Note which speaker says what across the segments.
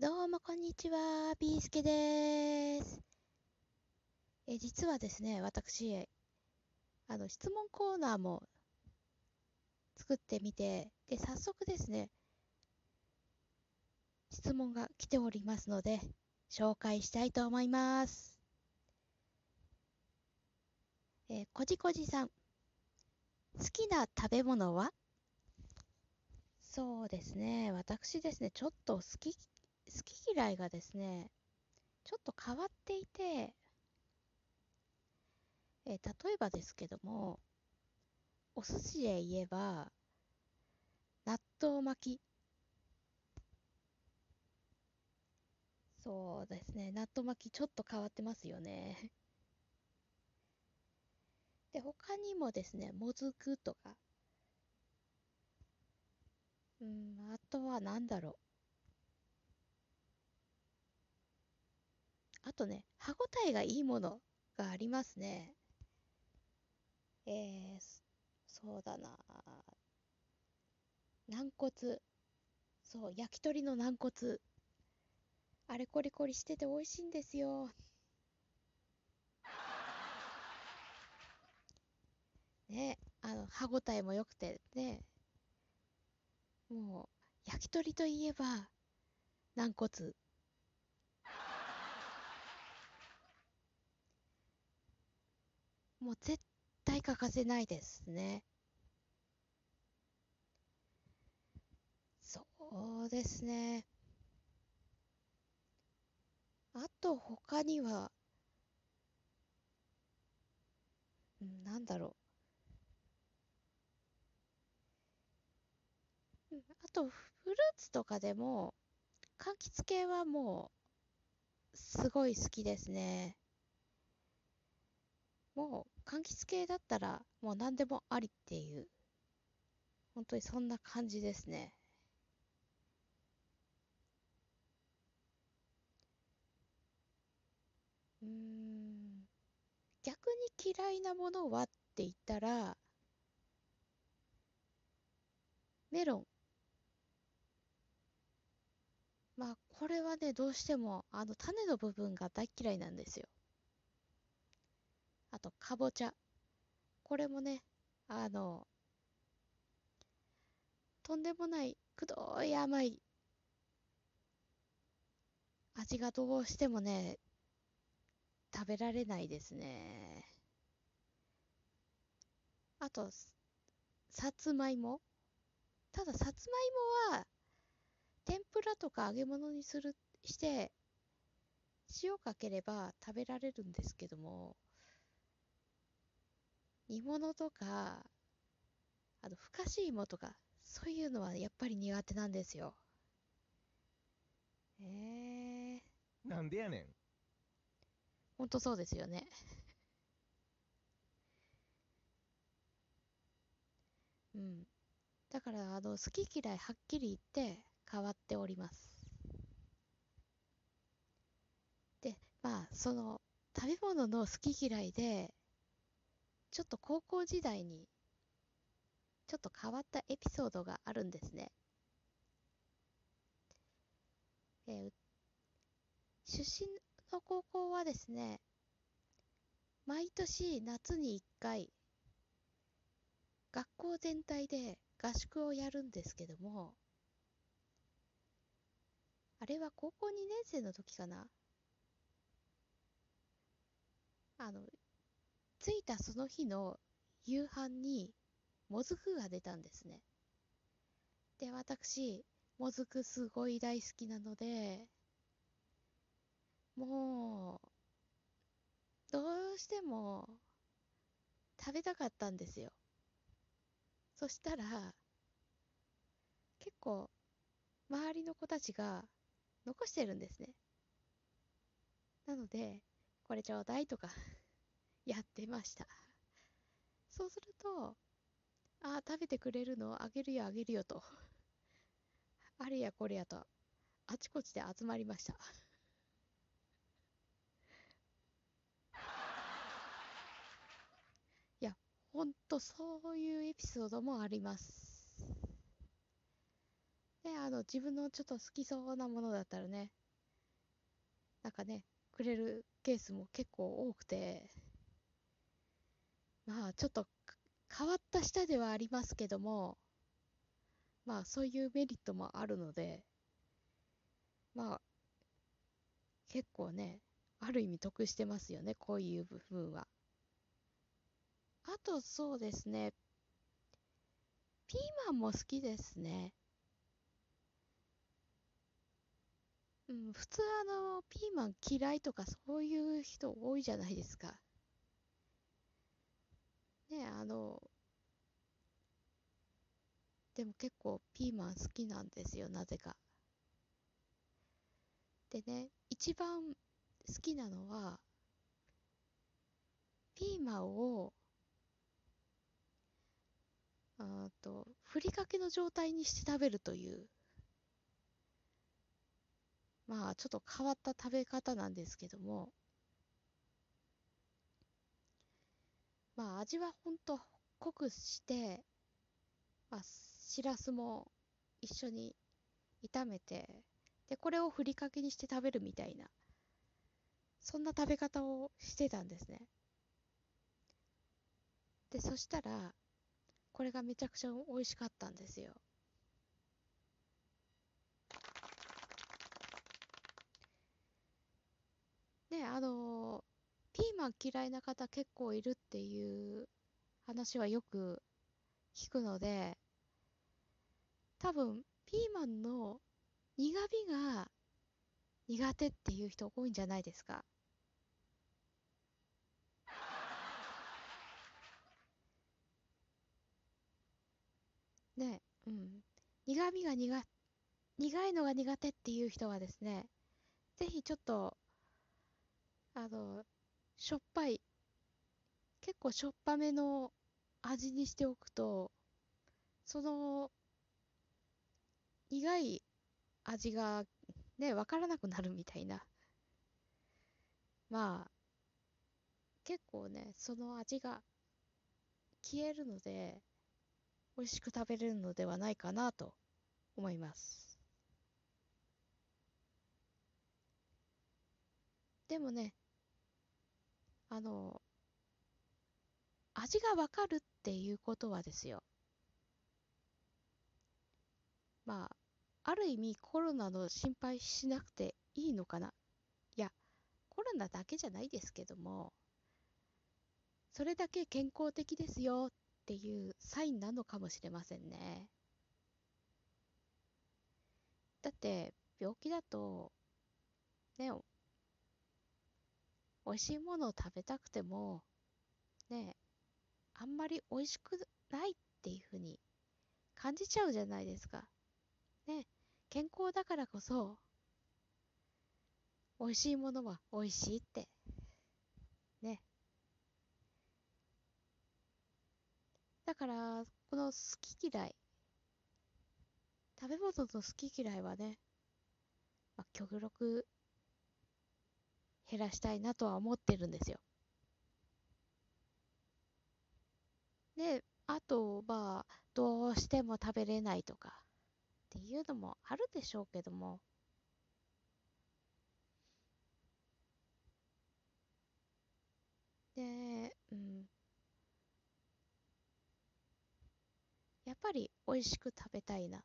Speaker 1: どうもこんにちは、ビーすけです。え、実はですね、私、あの、質問コーナーも作ってみて、で、早速ですね、質問が来ておりますので、紹介したいと思います。え、こじこじさん。好きな食べ物は？そうですね。私ですね、ちょっと好き、好き嫌いがですね、ちょっと変わっていて、えー、例えばですけども、お寿司で言えば、納豆巻き。そうですね、納豆巻きちょっと変わってますよね。で、他にもですね、もずくとか、うん、あとは何だろう。あとね、歯ごたえがいいものがありますね。えー、そうだな。軟骨。そう、焼き鳥の軟骨。あれコリコリしてて美味しいんですよ。ね、あの、歯ごたえも良くてね、もう、焼き鳥といえば、軟骨。もう絶対欠かせないですね。そうですね。あと他には、うん、なんだろう。あと、フルーツとかでも、柑橘系はもう、すごい好きですね。もう、柑橘系だったら、もう何でもありっていう、本当にそんな感じですね。うん、逆に嫌いなものはって言ったら、メロン。まあ、これはね、どうしても、あの、種の部分が大嫌いなんですよ。あと、かぼちゃ。これもね、あの、とんでもない、くどい甘い味がどうしてもね、食べられないですね。あと、さつまいも。ただ、さつまいもは、天ぷらとか揚げ物にする、して、塩かければ食べられるんですけども、煮物とか、あの、ふかし芋とか、そういうのはやっぱり苦手なんですよ。ええ
Speaker 2: ー。なんでやねん。
Speaker 1: ほんとそうですよね。うん。だから、あの、好き嫌いはっきり言って、変わっております。で、まあ、その食べ物の好き嫌いで、ちょっと高校時代に、ちょっと変わったエピソードがあるんですね。えー、出身の高校はですね、毎年夏に1回、学校全体で合宿をやるんですけども、あれは高校2年生の時かなあの、着いたその日の夕飯にもずくが出たんですね。で、私、もずくすごい大好きなので、もう、どうしても食べたかったんですよ。そしたら、結構、周りの子たちが残してるんですね。なので、これちょうだいとかやってました。そうすると、ああ、食べてくれるの？あげるよあげるよと。あれやこれやと、あちこちで集まりました。いや、ほんとそういうエピソードもあります。ね、あの、自分のちょっと好きそうなものだったらね、なんかね、くれるケースも結構多くて、まあ、ちょっと変わった舌ではありますけども、まあ、そういうメリットもあるので、まあ、結構ね、ある意味得してますよね、こういう部分は。あと、そうですね、ピーマンも好きですね。うん、普通あの、ピーマン嫌いとかそういう人多いじゃないですか。ね、あの、でも結構ピーマン好きなんですよ、なぜか。でね、一番好きなのは、ピーマンを、あと、ふりかけの状態にして食べるという、まあ、ちょっと変わった食べ方なんですけども、まあ、味はほんと濃くして、まあ、しらすも一緒に炒めて、で、これをふりかけにして食べるみたいな、そんな食べ方をしてたんですね。で、そしたら、これがめちゃくちゃ美味しかったんですよ。ね、あのマン嫌いな方結構いるっていう話はよく聞くので、多分、ピーマンの苦味が苦手っていう人多いんじゃないですか。ね、うん。苦味が苦、苦いのが苦手っていう人はですね、ぜひちょっと、あの、しょっぱい、結構しょっぱめの味にしておくと、その、苦い味がね、わからなくなるみたいな。まあ、結構ね、その味が消えるので、美味しく食べれるのではないかなと思います。でもね、あの、味がわかるっていうことはですよ。まあ、ある意味コロナの心配しなくていいのかな。いや、コロナだけじゃないですけども、それだけ健康的ですよっていうサインなのかもしれませんね。だって、病気だと、ね、美味しいものを食べたくても、ね、あんまり美味しくないっていうふうに感じちゃうじゃないですか。ね、健康だからこそ、美味しいものは美味しいって、ね。だから、この好き嫌い、食べ物の好き嫌いはね、まあ、極力減らしたいなとは思ってるんですよ。で、あと、まあ、どうしても食べれないとか、っていうのもあるでしょうけども、で、うん。やっぱり美味しく食べたいな。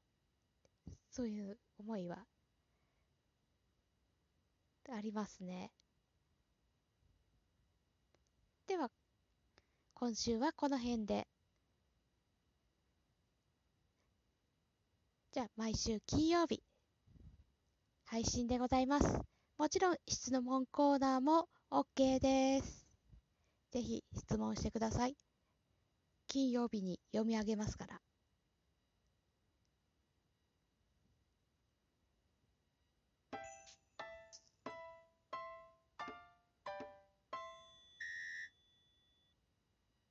Speaker 1: そういう思いはありますね。では、今週はこの辺で。じゃあ、毎週金曜日、配信でございます。もちろん、質問コーナーも OK です。ぜひ、質問してください。金曜日に読み上げますから。